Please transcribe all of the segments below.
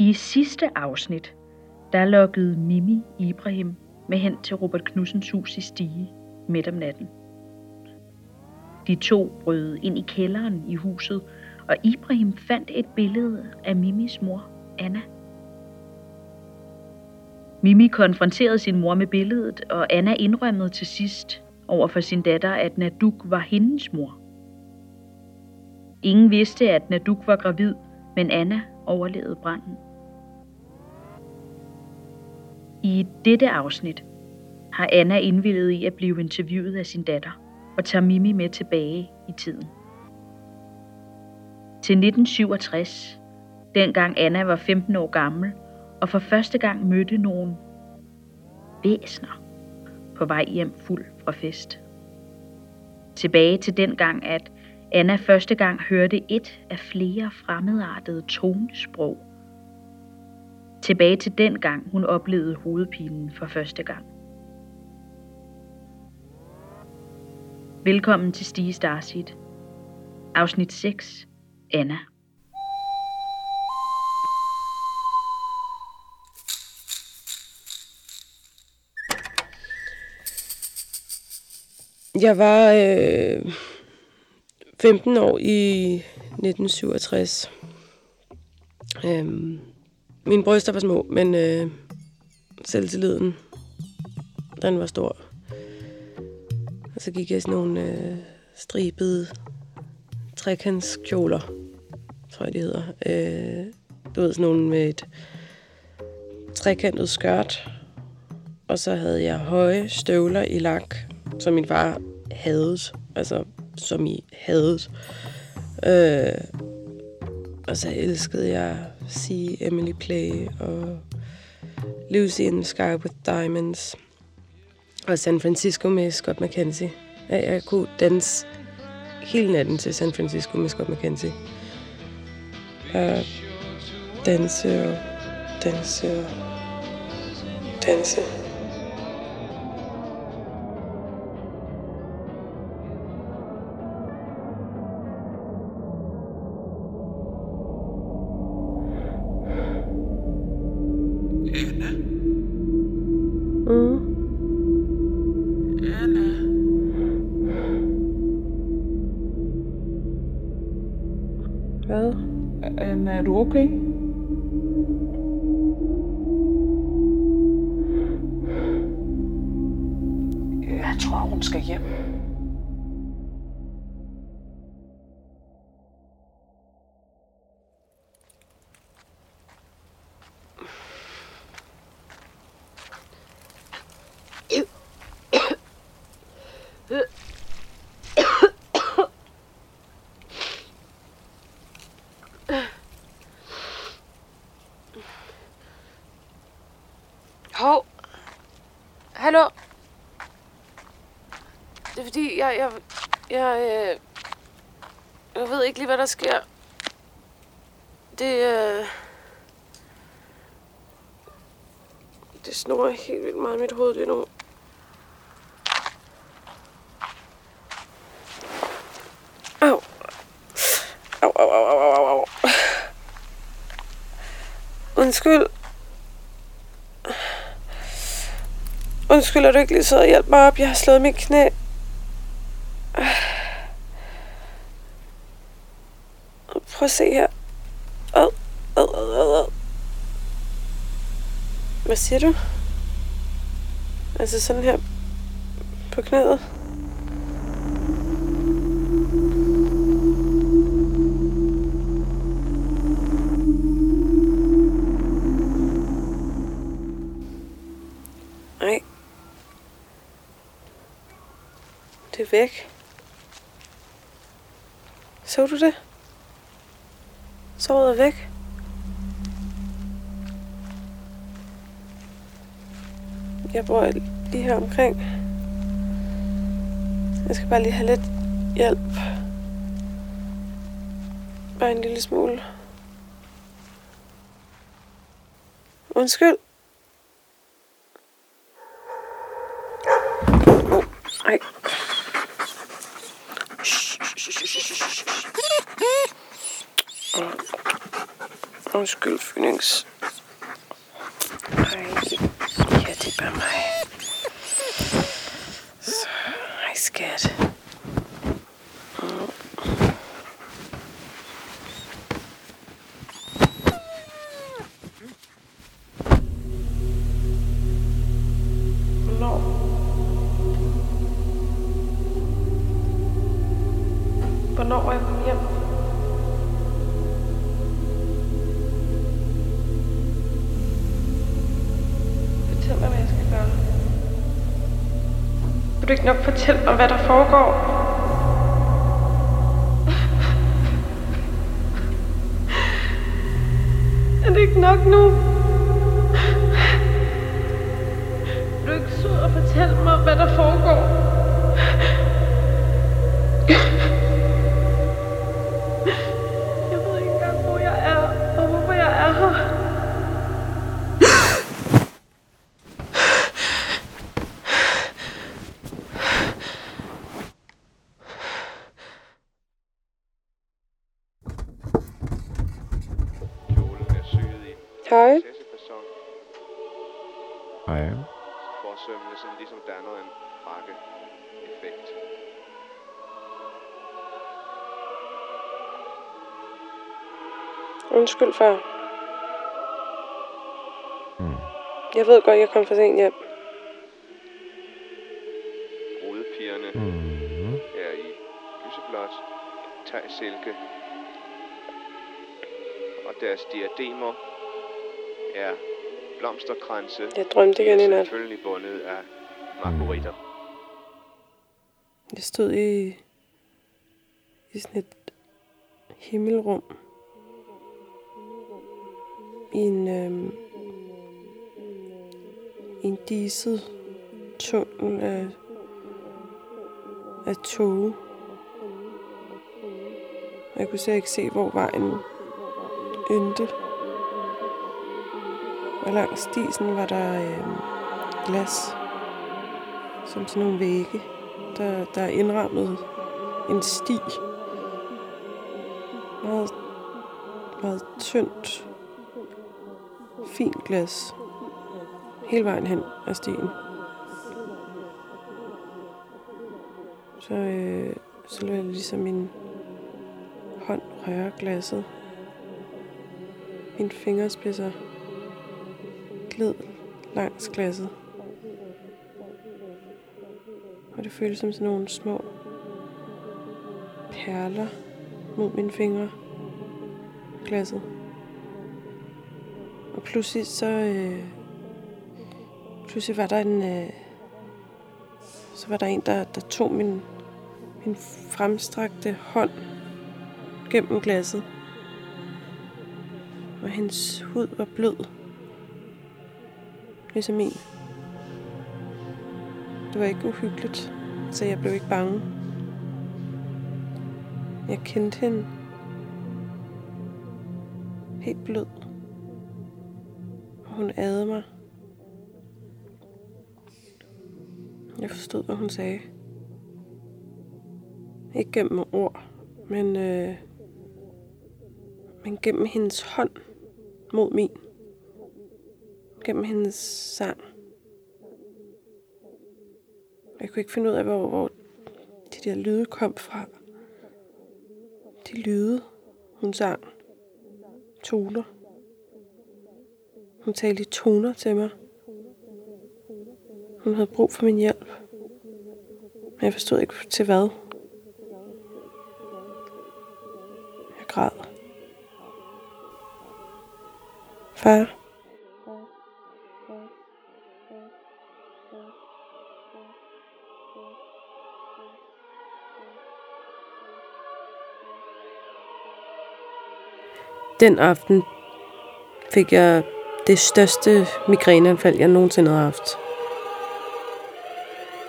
I sidste afsnit, der lukkede Mimi Ibrahim med hen til Robert Knudsens hus i Stige midt om natten. De to brød ind i kælderen i huset, og Ibrahim fandt et billede af Mimis mor, Anna. Mimi konfronterede sin mor med billedet, og Anna indrømmede til sidst over for sin datter, at Naduk var hendes mor. Ingen vidste, at Naduk var gravid, men Anna overlevede branden. I dette afsnit har Anna indvillet i at blive interviewet af sin datter og tager Mimi med tilbage i tiden. Til 1967, dengang Anna var 15 år gammel og for første gang mødte nogen væsner på vej hjem fuld fra fest. Tilbage til den gang, at Anna første gang hørte et af flere fremmedartede tonesprog. Tilbage til den gang, hun oplevede hovedpinen for første gang. Velkommen til Stige Starsit. Afsnit 6. Anna. Jeg var øh, 15 år i 1967. Øhm, mine bryster var små, men øh, selvtilliden, den var stor. Og så gik jeg i sådan nogle øh, stribede trekantskjoler, tror jeg, de hedder. Øh, du ved, sådan nogle med et trekantet skørt. Og så havde jeg høje støvler i lak, som min far havde. Altså, som i havde. Øh, og så elskede jeg at sige Emily Play og Lucy in the Sky with Diamonds og San Francisco med Scott McKenzie. Ja, jeg kunne danse hele natten til San Francisco med Scott McKenzie. Og danse og danse og danse. Hvad? Anna, er du okay? Jeg tror, hun skal hjem. Hov. Hallo. Det er fordi, jeg, jeg, jeg, øh, jeg ved ikke lige, hvad der sker. Det, øh, det snor helt vildt meget i mit hoved lige nu. Au. Au, au, au, au, au, au. Undskyld. Undskyld, at du ikke lige sidder og hjælp mig op. Jeg har slået mit knæ. Prøv at se her. Ad, ad, ad, ad, ad. Hvad siger du? Altså sådan her på knæet. Det er væk. Så du det? Såret er væk. Jeg bor lige her omkring. Jeg skal bare lige have lidt hjælp. Bare en lille smule. Undskyld. Undskyld. Undskyld, du ikke nok fortælle mig, hvad der foregår? Er det ikke nok nu? Vil du ikke sidde og fortælle mig, hvad der foregår? I Hej. Forsømmende, sådan ligesom der er noget en frakke effekt. Undskyld, far. Mm. Jeg ved godt, jeg kom for sent hjem. Brudepigerne Mm. er i lyseblåt, silke og deres diademer er blomsterkranse. Jeg drømte igen i nat. Selvfølgelig bundet af margaritter. Jeg stod i, i sådan et himmelrum. I en, øhm, i en diset tunnel af, af tog. Jeg kunne så ikke se, hvor vejen endte. Og langs stisen var der øh, glas, som sådan nogle vægge der, der er indrammet en sti. Meget, meget tyndt, fint glas. Hele vejen hen af stien. Så, øh, så lå jeg ligesom min hånd røre glasset. Mine fingerspidser gled langs glasset. Og det føles som sådan nogle små perler mod mine fingre. Glasset. Og pludselig så... Øh, pludselig var der en... Øh, så var der en, der, der tog min, min fremstrakte hånd gennem glasset. Og hendes hud var blød. Ligesom min. Det var ikke uhyggeligt, så jeg blev ikke bange. Jeg kendte hende. Helt blød. Og hun adede mig. Jeg forstod, hvad hun sagde. Ikke gennem ord, men, øh, men gennem hendes hånd mod min. Gennem hendes sang. Jeg kunne ikke finde ud af, hvor, hvor de der lyde kom fra. De lyde, hun sang. Toner. Hun talte i toner til mig. Hun havde brug for min hjælp. Men jeg forstod ikke til hvad. Jeg græd. Far. Den aften fik jeg det største migræneanfald, jeg nogensinde har haft.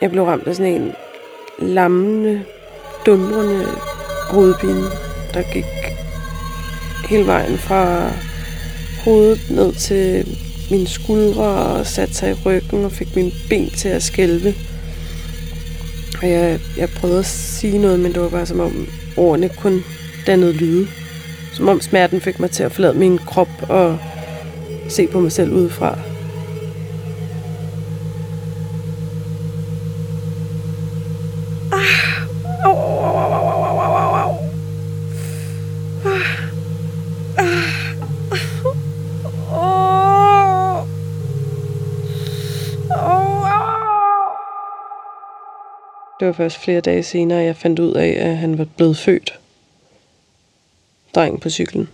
Jeg blev ramt af sådan en lammende, dumrende hovedpine, der gik hele vejen fra hovedet ned til mine skuldre og satte sig i ryggen og fik mine ben til at skælve. Og jeg, jeg prøvede at sige noget, men det var bare som om ordene kun dannede lyde som om smerten fik mig til at forlade min krop og se på mig selv udefra. Det var først flere dage senere, jeg fandt ud af, at han var blevet født. Dreng på cyklen.